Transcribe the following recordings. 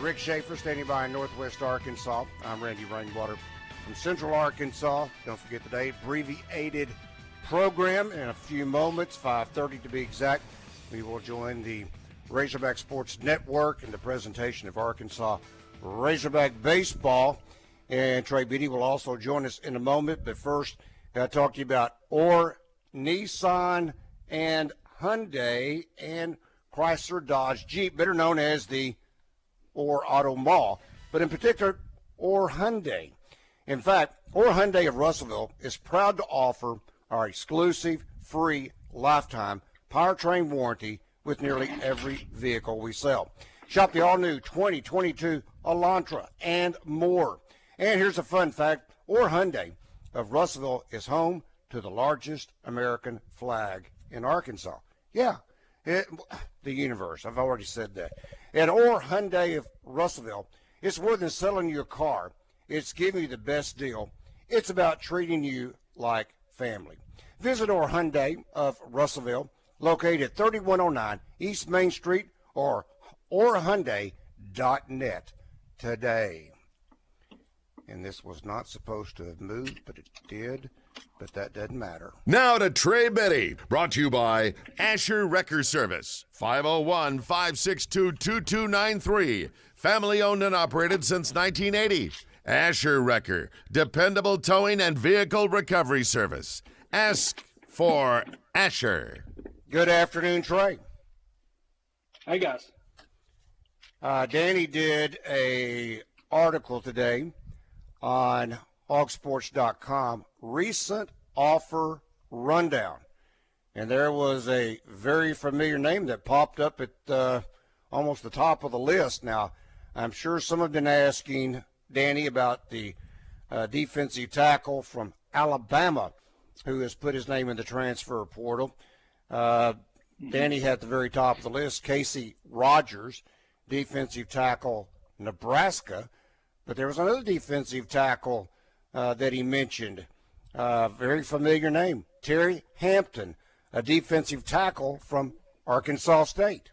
Rick Schaefer standing by in Northwest Arkansas. I'm Randy Rainwater from Central Arkansas. Don't forget today, abbreviated program in a few moments, 5.30 to be exact. We will join the Razorback Sports Network in the presentation of Arkansas Razorback Baseball. And Trey Biddy will also join us in a moment. But first, I talk to you about Orr, Nissan, and Hyundai, and Chrysler Dodge Jeep, better known as the Orr Auto Mall, but in particular, Orr Hyundai. In fact, Orr Hyundai of Russellville is proud to offer our exclusive free lifetime powertrain warranty with nearly every vehicle we sell. Shop the all new 2022 Elantra and more. And here's a fun fact Orr Hyundai of Russellville is home to the largest American flag in Arkansas. Yeah, it, the universe. I've already said that. At Orr Hyundai of Russellville, it's more than selling you a car. It's giving you the best deal. It's about treating you like family. Visit Orr Hyundai of Russellville, located at 3109 East Main Street or orhyundai.net today. And this was not supposed to have moved, but it did but that doesn't matter. Now to Trey Biddy, brought to you by Asher Wrecker Service, 501 562 2293. Family owned and operated since 1980. Asher Wrecker, dependable towing and vehicle recovery service. Ask for Asher. Good afternoon, Trey. Hey, guys. Uh, Danny did a article today on hogsports.com recent offer rundown. And there was a very familiar name that popped up at uh, almost the top of the list. Now, I'm sure some have been asking Danny about the uh, defensive tackle from Alabama who has put his name in the transfer portal. Uh, Danny had the very top of the list Casey Rogers, defensive tackle, Nebraska. But there was another defensive tackle uh, that he mentioned. Uh, very familiar name, Terry Hampton, a defensive tackle from Arkansas State.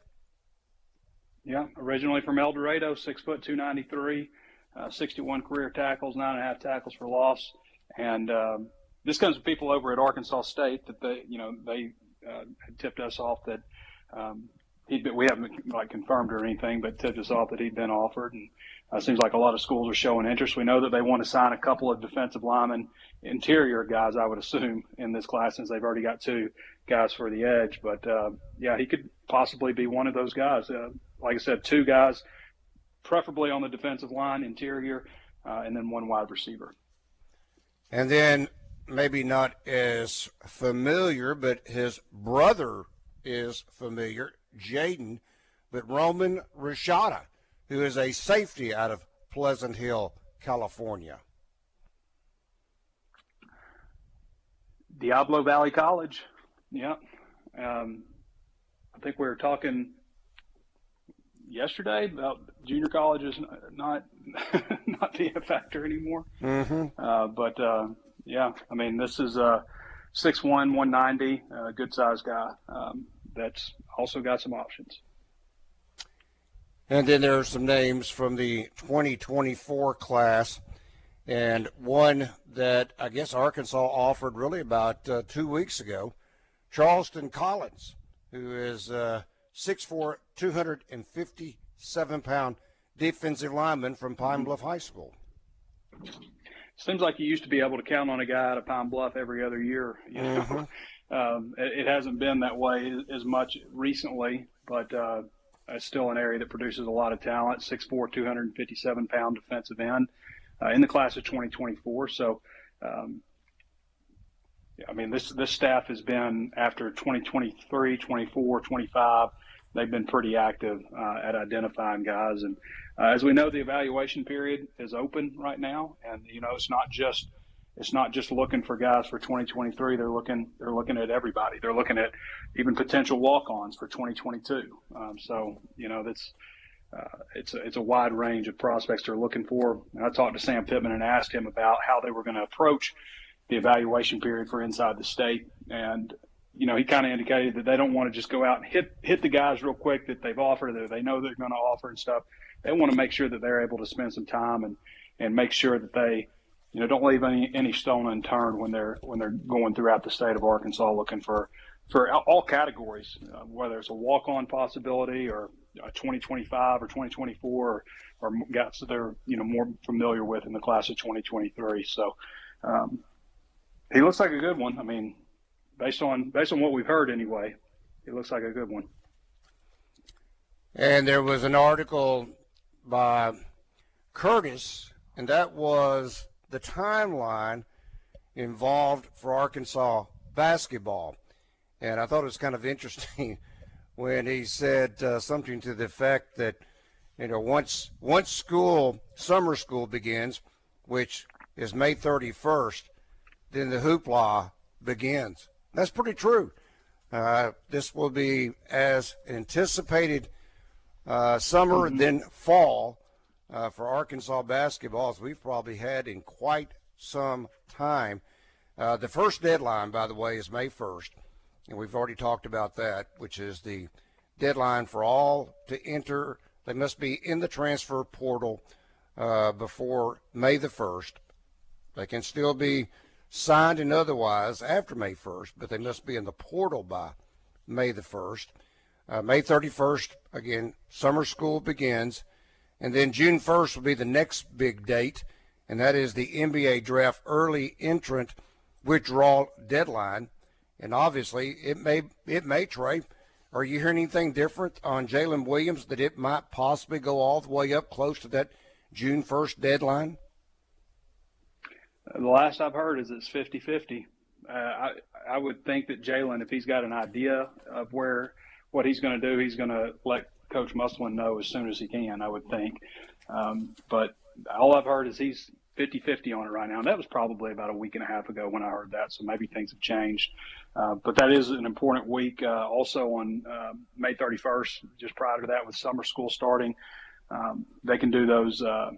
Yeah, originally from El Dorado, six foot two ninety three, uh, sixty one career tackles, nine and a half tackles for loss, and um, this comes from people over at Arkansas State that they, you know, they uh, tipped us off that um, he'd been, we haven't like confirmed or anything, but tipped us off that he'd been offered, and uh, seems like a lot of schools are showing interest. We know that they want to sign a couple of defensive linemen, interior guys, I would assume, in this class since they've already got two guys for the edge. But uh, yeah, he could possibly be one of those guys. Uh, like I said, two guys, preferably on the defensive line, interior, uh, and then one wide receiver. And then maybe not as familiar, but his brother is familiar, Jaden, but Roman Rashada who is a safety out of Pleasant Hill, California. Diablo Valley College. Yeah. Um, I think we were talking yesterday about junior college is not not being a factor anymore. Mm-hmm. Uh, but uh, yeah, I mean, this is a 6'1", 190, uh, good sized guy. Um, that's also got some options. And then there are some names from the 2024 class, and one that I guess Arkansas offered really about uh, two weeks ago Charleston Collins, who is uh, 6'4, 257 pound defensive lineman from Pine Bluff High School. Seems like you used to be able to count on a guy out of Pine Bluff every other year. You know, mm-hmm. um, it, it, hasn't been that way as much recently, but uh, it's still an area that produces a lot of talent. 6'4", 257 pound defensive end uh, in the class of 2024. So. Um, I mean, this this staff has been after 2023, 24, 25 they've been pretty active uh, at identifying guys. And uh, as we know, the evaluation period is open right now, and you know it's not just it's not just looking for guys for 2023. They're looking they're looking at everybody. They're looking at even potential walk-ons for 2022. Um, so you know that's. Uh, it's a, it's a wide range of prospects they're looking for. And I talked to Sam Pittman and asked him about how they were going to approach the evaluation period for inside the state. And you know, he kind of indicated that they don't want to just go out and hit hit the guys real quick that they've offered that they know they're going to offer and stuff. They want to make sure that they're able to spend some time and and make sure that they, you know, don't leave any any stone unturned when they're when they're going throughout the state of Arkansas looking for for all categories, uh, whether it's a walk on possibility or a 2025 or 2024 or, or guys that they're you know more familiar with in the class of 2023. So. Um, he looks like a good one. I mean, based on based on what we've heard anyway, he looks like a good one. And there was an article by Curtis, and that was the timeline involved for Arkansas basketball. And I thought it was kind of interesting when he said uh, something to the effect that, you know, once once school summer school begins, which is May 31st, then the hoopla begins. That's pretty true. Uh, this will be as anticipated uh, summer mm-hmm. then fall uh, for Arkansas basketball as we've probably had in quite some time. Uh, the first deadline, by the way, is May 1st, and we've already talked about that, which is the deadline for all to enter. They must be in the transfer portal uh, before May the 1st. They can still be signed and otherwise after May 1st, but they must be in the portal by May the 1st. Uh, May 31st, again, summer school begins. And then June 1st will be the next big date, and that is the NBA draft early entrant withdrawal deadline. And obviously, it may, it may, Trey. Are you hearing anything different on Jalen Williams that it might possibly go all the way up close to that June 1st deadline? The last I've heard is it's 50 50. Uh, I, I would think that Jalen, if he's got an idea of where what he's going to do, he's going to let Coach Musselman know as soon as he can, I would think. Um, but all I've heard is he's 50 50 on it right now. And that was probably about a week and a half ago when I heard that. So maybe things have changed. Uh, but that is an important week. Uh, also on uh, May 31st, just prior to that, with summer school starting, um, they can do those uh,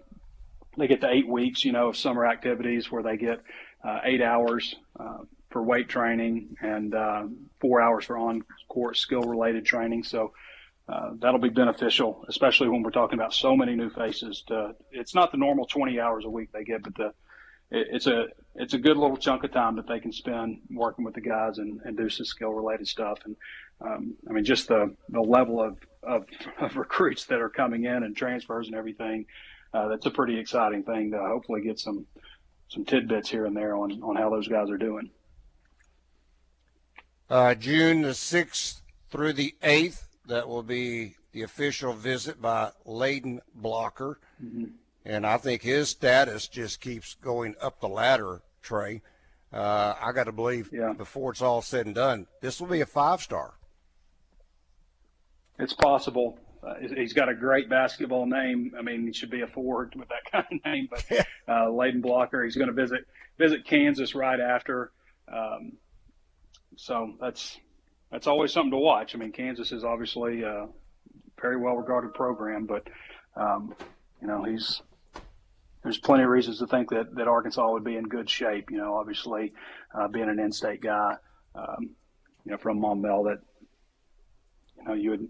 they get the eight weeks, you know, of summer activities where they get uh, eight hours uh, for weight training and four hours for on-court skill-related training. So uh, that'll be beneficial, especially when we're talking about so many new faces. To, it's not the normal 20 hours a week they get, but the it, it's a it's a good little chunk of time that they can spend working with the guys and, and do some skill-related stuff. And um, I mean, just the the level of, of, of recruits that are coming in and transfers and everything uh, that's a pretty exciting thing to hopefully get some some tidbits here and there on on how those guys are doing. Uh, June the sixth through the eighth, that will be the official visit by Layden Blocker, mm-hmm. and I think his status just keeps going up the ladder. Trey, uh, I got to believe yeah. before it's all said and done, this will be a five star. It's possible. Uh, he's got a great basketball name. I mean, he should be a forward with that kind of name. But uh, Layden Blocker, he's going to visit visit Kansas right after. Um, so that's that's always something to watch. I mean, Kansas is obviously a very well regarded program, but um, you know he's there's plenty of reasons to think that, that Arkansas would be in good shape. You know, obviously uh, being an in-state guy, um, you know, from Maumelle, that you know you would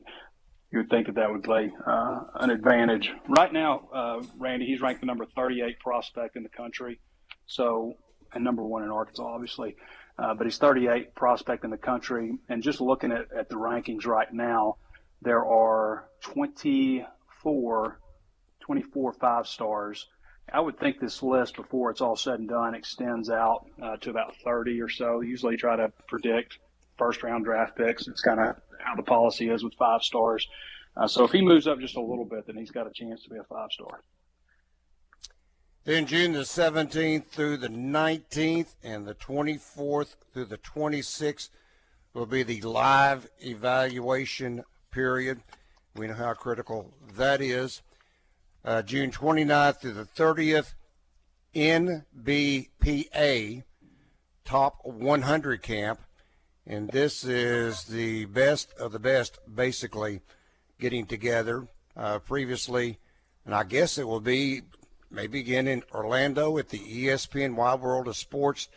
you would think that that would play uh, an advantage. Right now, uh, Randy, he's ranked the number 38 prospect in the country, so and number one in Arkansas, obviously. Uh, but he's 38 prospect in the country, and just looking at, at the rankings right now, there are 24 24 five stars. I would think this list, before it's all said and done, extends out uh, to about 30 or so. Usually try to predict first round draft picks. It's kind of how the policy is with five stars. Uh, so if he moves up just a little bit, then he's got a chance to be a five star. Then June the 17th through the 19th and the 24th through the 26th will be the live evaluation period. We know how critical that is. Uh, June 29th through the 30th, NBPA Top 100 Camp. And this is the best of the best, basically, getting together. Uh, previously, and I guess it will be maybe again in Orlando at the ESPN Wide World of Sports.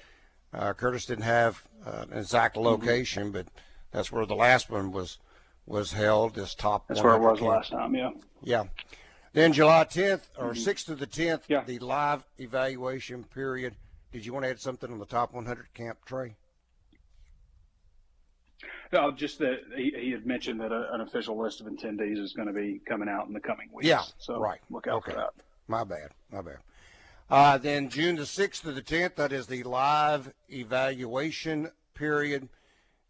Uh, Curtis didn't have uh, an exact mm-hmm. location, mm-hmm. but that's where the last one was was held. This top. That's where it was camp. last time. Yeah. Yeah. Then July 10th or mm-hmm. 6th to the 10th, yeah. the live evaluation period. Did you want to add something on the top 100 camp, Trey? No, just that he, he had mentioned that a, an official list of attendees is going to be coming out in the coming weeks. Yeah, so right. Look out okay. for that. My bad. My bad. Uh, then June the 6th to the 10th, that is the live evaluation period.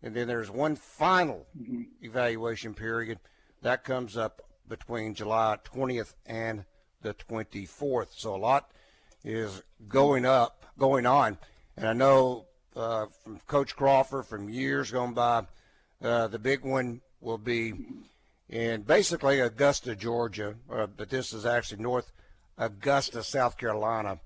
And then there's one final mm-hmm. evaluation period that comes up between July 20th and the 24th. So a lot is going up, going on. And I know uh, from Coach Crawford from years gone by, uh, the big one will be in basically Augusta, Georgia, uh, but this is actually North Augusta, South Carolina,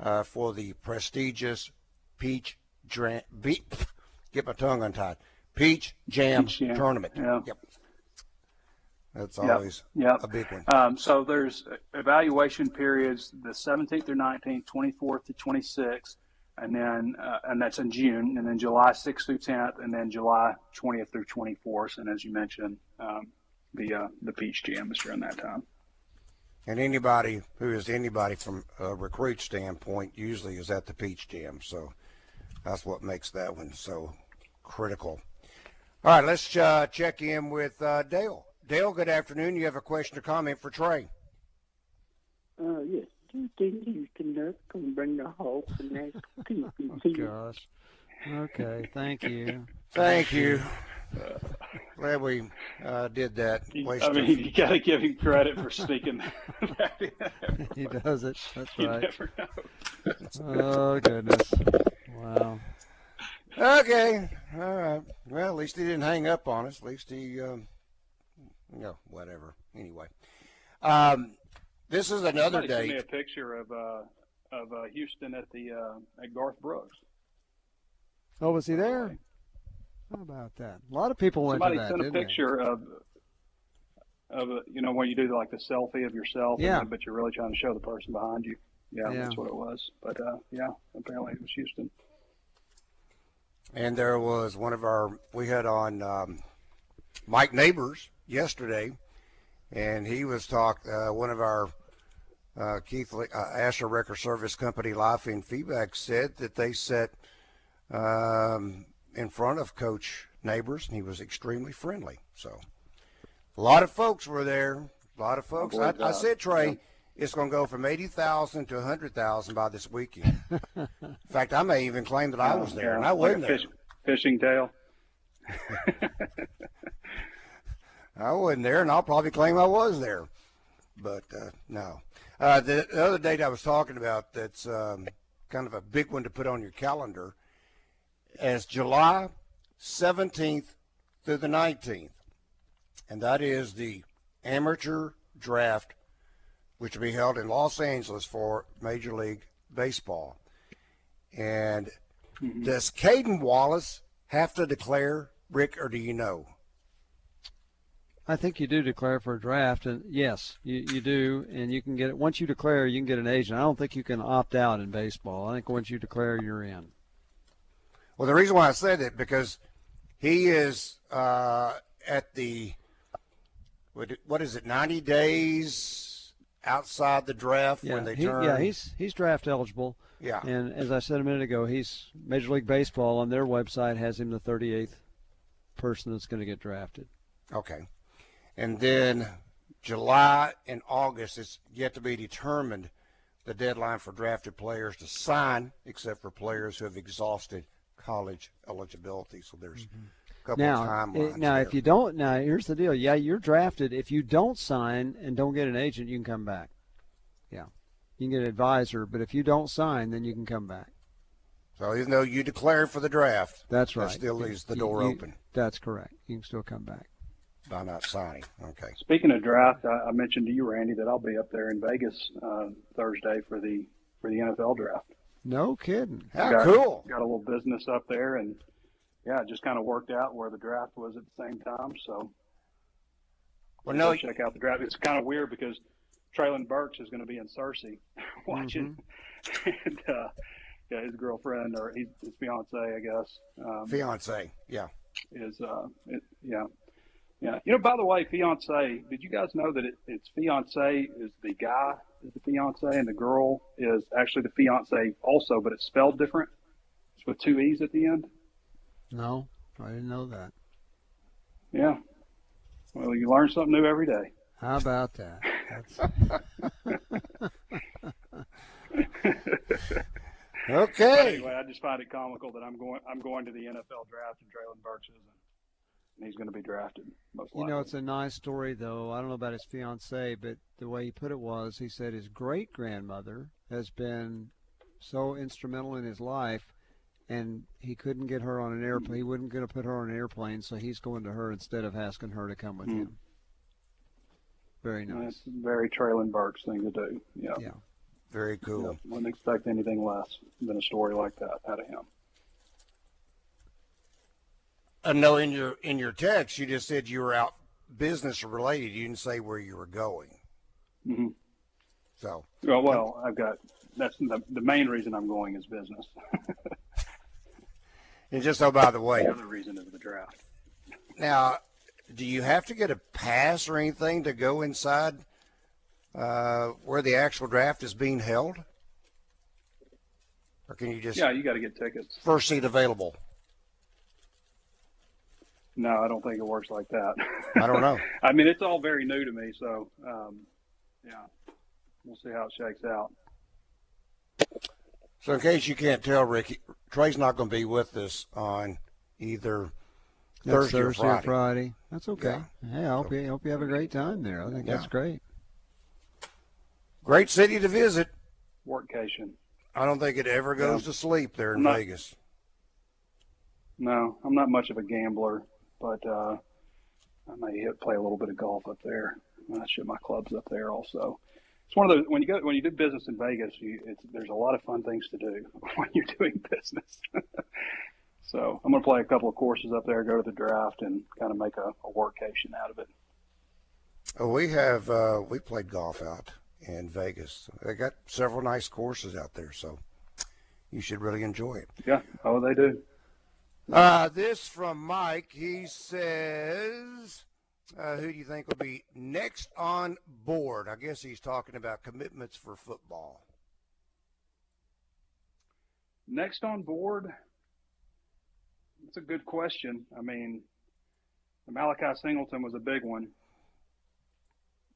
uh, for the prestigious Peach Jam. Be- get my tongue untied. Peach Jam, Peach Jam. Tournament. Yeah. Yep. That's always yep. Yep. a big one. Um, so there's evaluation periods the 17th through 19th, 24th to 26th, and then uh, and that's in June, and then July 6th through 10th, and then July 20th through 24th. And as you mentioned, um, the uh, the Peach Jam is during that time. And anybody who is anybody from a recruit standpoint usually is at the Peach Jam. So that's what makes that one so critical. All right, let's uh, check in with uh, Dale. Dale, good afternoon. You have a question or comment for Trey? Uh, yes. Do you think Houston Nutt can bring the Hawks and that oh, gosh. Okay, thank you. Thank you. Glad we uh, did that. I mean, you got to give him credit for sneaking. That. He does it. That's you right. Never know. oh goodness! Wow. Okay. All right. Well, at least he didn't hang up on us. At least he, um, you know, whatever. Anyway, um, this is another Somebody date. Sent me a picture of uh, of uh, Houston at the uh, at Garth Brooks. Oh, was he there? How about that? A lot of people went Somebody to that. sent a picture they? of of a, you know when you do like the selfie of yourself, yeah. And, but you're really trying to show the person behind you. Yeah, yeah. that's what it was. But uh, yeah, apparently it was Houston. And there was one of our we had on um, Mike Neighbors yesterday, and he was talk uh, one of our uh, Keith uh, Asher Wrecker Service Company live and feedback said that they set um, in front of Coach Neighbors, and he was extremely friendly. So a lot of folks were there. A lot of folks. I, I said, Trey, it's going to go from 80,000 to 100,000 by this weekend. In fact, I may even claim that I was there, and I wasn't like fish, there. Fishing tail. I wasn't there, and I'll probably claim I was there. But uh, no. Uh, the, the, other date I was talking about that's um, kind of a big one to put on your calendar as July 17th through the 19th, and that is the amateur draft, which will be held in Los Angeles for Major League Baseball. And mm-hmm. does Cayden Wallace have to declare, Rick, or do you know? I think you do declare for a draft, and yes, you, you do, and you can get it. Once you declare, you can get an agent. I don't think you can opt out in baseball. I think once you declare, you're in. Well, the reason why I said it because he is uh, at the what is it, ninety days outside the draft yeah, when they he, turn. Yeah, he's he's draft eligible. Yeah, and as I said a minute ago, he's Major League Baseball on their website has him the thirty eighth person that's going to get drafted. Okay, and then July and August. is yet to be determined the deadline for drafted players to sign, except for players who have exhausted college eligibility. So there's a couple Now, of timelines. now there. if you don't, now here's the deal. Yeah, you're drafted. If you don't sign and don't get an agent, you can come back. Yeah, you can get an advisor, but if you don't sign, then you can come back. so even though you declared for the draft, That's that right. still leaves the You- door you- open That's correct. You can still come back. by not signing. Okay. Speaking of draft, I, I mentioned to you, Randy, that I'll be up there in Vegas uh, Thursday for the for the NFL draft. No kidding. How got, cool. Got a little business up there, and yeah, it just kind of worked out where the draft was at the same time. So Well, go no, check out the draft. It's kind of weird because Treylon Burks is going to be in Cersei watching, Mm-hmm. and uh, yeah, his girlfriend or his, his fiance, I guess, um, fiance. Yeah. is uh, it, yeah, yeah. You know, by the way, fiance. Did you guys know that it, it's fiance is the guy is the fiance, and the girl is actually the fiance also, but it's spelled different. It's with two e's at the end. No, I didn't know that. Yeah. Well, you learn something new every day. How about that? That's, Okay. Anyway, I just find it comical that I'm going I'm going to the NFL draft and Treylon Burks isn't, and he's going to be drafted most you know, it's a nice story, though. I don't know about his fiancee, but the way he put it was, he said his great grandmother has been so instrumental in his life, and he couldn't get her on an airplane. He wasn't going to put her on an airplane, so he's going to her instead of asking her to come with Hmm. him. Very nice. That's a very Treylon Burks thing to do. Yeah. Yeah. Very cool. Yep. Wouldn't expect anything less than a story like that out of him. I know in your in your text you just said you were out business related. You didn't say where you were going. hmm So Well, well, I've got that's the, the main reason I'm going is business. and just oh by the way, the other reason is the draft. now do you have to get a pass or anything to go inside uh, where the actual draft is being held? Or can you just Yeah, you got to get tickets. first seat available? No, I don't think it works like that. I don't know. I mean, it's all very new to me, so um, yeah, we'll see how it shakes out. So in case you can't tell, Ricky, Trey's not going to be with us on either That's Thursday, or Friday. Friday. That's okay. Yeah. Hey, I hope you hope you have a great time there. I think that's great. Great city to visit. Workcation. I don't think it ever goes to sleep there in not- Vegas. No, I'm not much of a gambler, but uh, I may hit, play a little bit of golf up there. I ship my clubs up there also. It's one of those when you go when you do business in Vegas, you, it's, there's a lot of fun things to do when you're doing business. so I'm going to play a couple of courses up there, go to the draft, and kind of make a, a workation out of it. We have uh, we played golf out in Vegas. They got several nice courses out there, so you should really enjoy it. Yeah. Oh, they do. Uh, this from Mike. He says, uh, "Who do you think will be next on board?" I guess he's talking about commitments for football. Next on board, That's a good question. I mean, Malachi Singleton was a big one.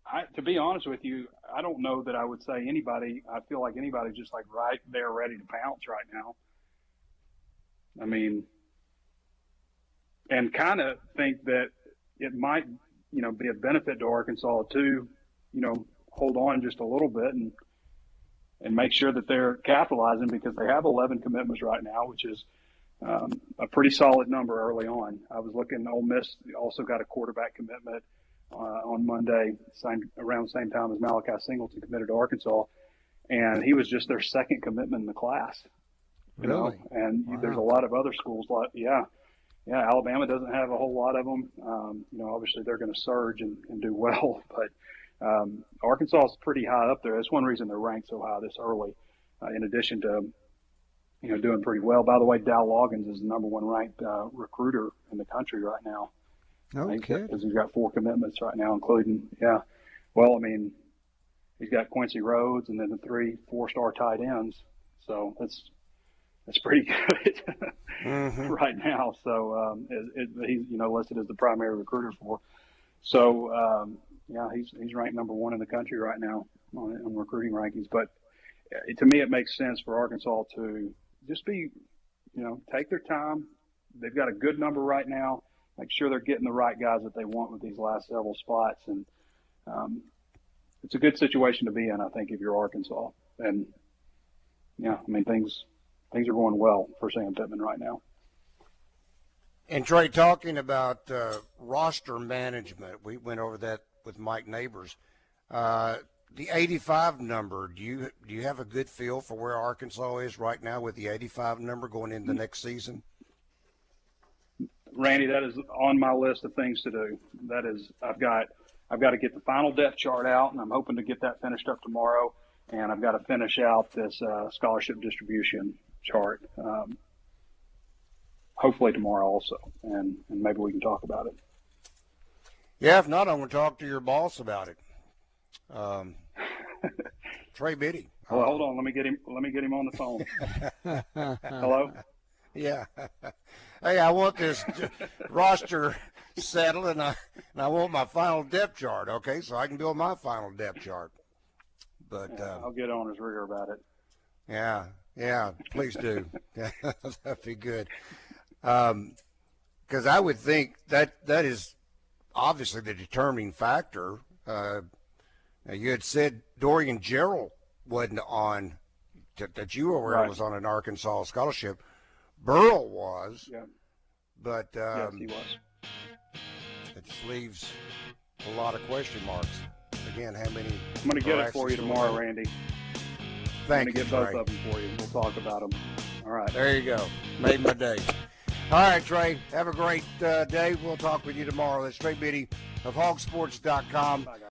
I, to be honest with you, I don't know that I would say anybody. I feel like anybody's just like right there, ready to pounce right now. I mean, and kind of think that it might, you know, be a benefit to Arkansas to, you know, hold on just a little bit and and make sure that they're capitalizing because they have 11 commitments right now, which is um, a pretty solid number early on. I was looking, Ole Miss also got a quarterback commitment uh, on Monday, same, around the same time as Malachi Singleton committed to Arkansas, and he was just their second commitment in the class. You Really? know, and Wow. there's a lot of other schools like, yeah, yeah, Alabama doesn't have a whole lot of them. Um, you know, obviously they're going to surge and, and do well, but um, Arkansas is pretty high up there. That's one reason they're ranked so high this early. Uh, in addition to, you know, doing pretty well. By the way, Dow Loggins is the number one ranked uh, recruiter in the country right now. No He's got- kidding. 'cause he's got four commitments right now, including yeah. Well, I mean, he's got Quincy Rhoades and then the three four-star tight ends. So that's that's pretty good Mhm. right now. So um, it, it, he's you know listed as the primary recruiter for. So um, yeah, he's he's ranked number one in the country right now on, on recruiting rankings. But uh, to me, it makes sense for Arkansas to just be, you know, take their time. They've got a good number right now. Make sure they're getting the right guys that they want with these last several spots, and um, it's a good situation to be in. I think if you're Arkansas, and yeah, I mean things things are going well for Sam Pittman right now. And Trey, talking about uh, roster management, we went over that with Mike Neighbors. Uh, the 85 number, do you do you have a good feel for where Arkansas is right now with the 85 number going into next season? Randy, that is on my list of things to do. That is, I've got I've got to get the final depth chart out, and I'm hoping to get that finished up tomorrow. And I've got to finish out this uh, scholarship distribution chart. Um, hopefully tomorrow also, and and maybe we can talk about it. Yeah, if not, I'm going to talk to your boss about it. Um, Trey Biddy. Well, hold on. Let me get him. Let me get him on the phone. Hello. Yeah. hey, I want this roster settled, and I and I want my final depth chart. Okay, so I can build my final depth chart. But yeah, uh, I'll get on his rear about it. Yeah, yeah, please do. That'd be good. Because um, I would think that that is obviously the determining factor. Uh, you had said Dorian Gerald wasn't on that, that you were aware right. was on an Arkansas scholarship. Burl was, yeah. but um, yes, he was. It just leaves a lot of question marks. Again, how many? I'm going to get it for you tomorrow, Randy. Thank I'm to get Trey. both of them for you. We'll talk about them. All right. There you go. Made my day. All right, Trey. Have a great uh, day. We'll talk with you tomorrow. That's Trey Biddy of hogsports.com.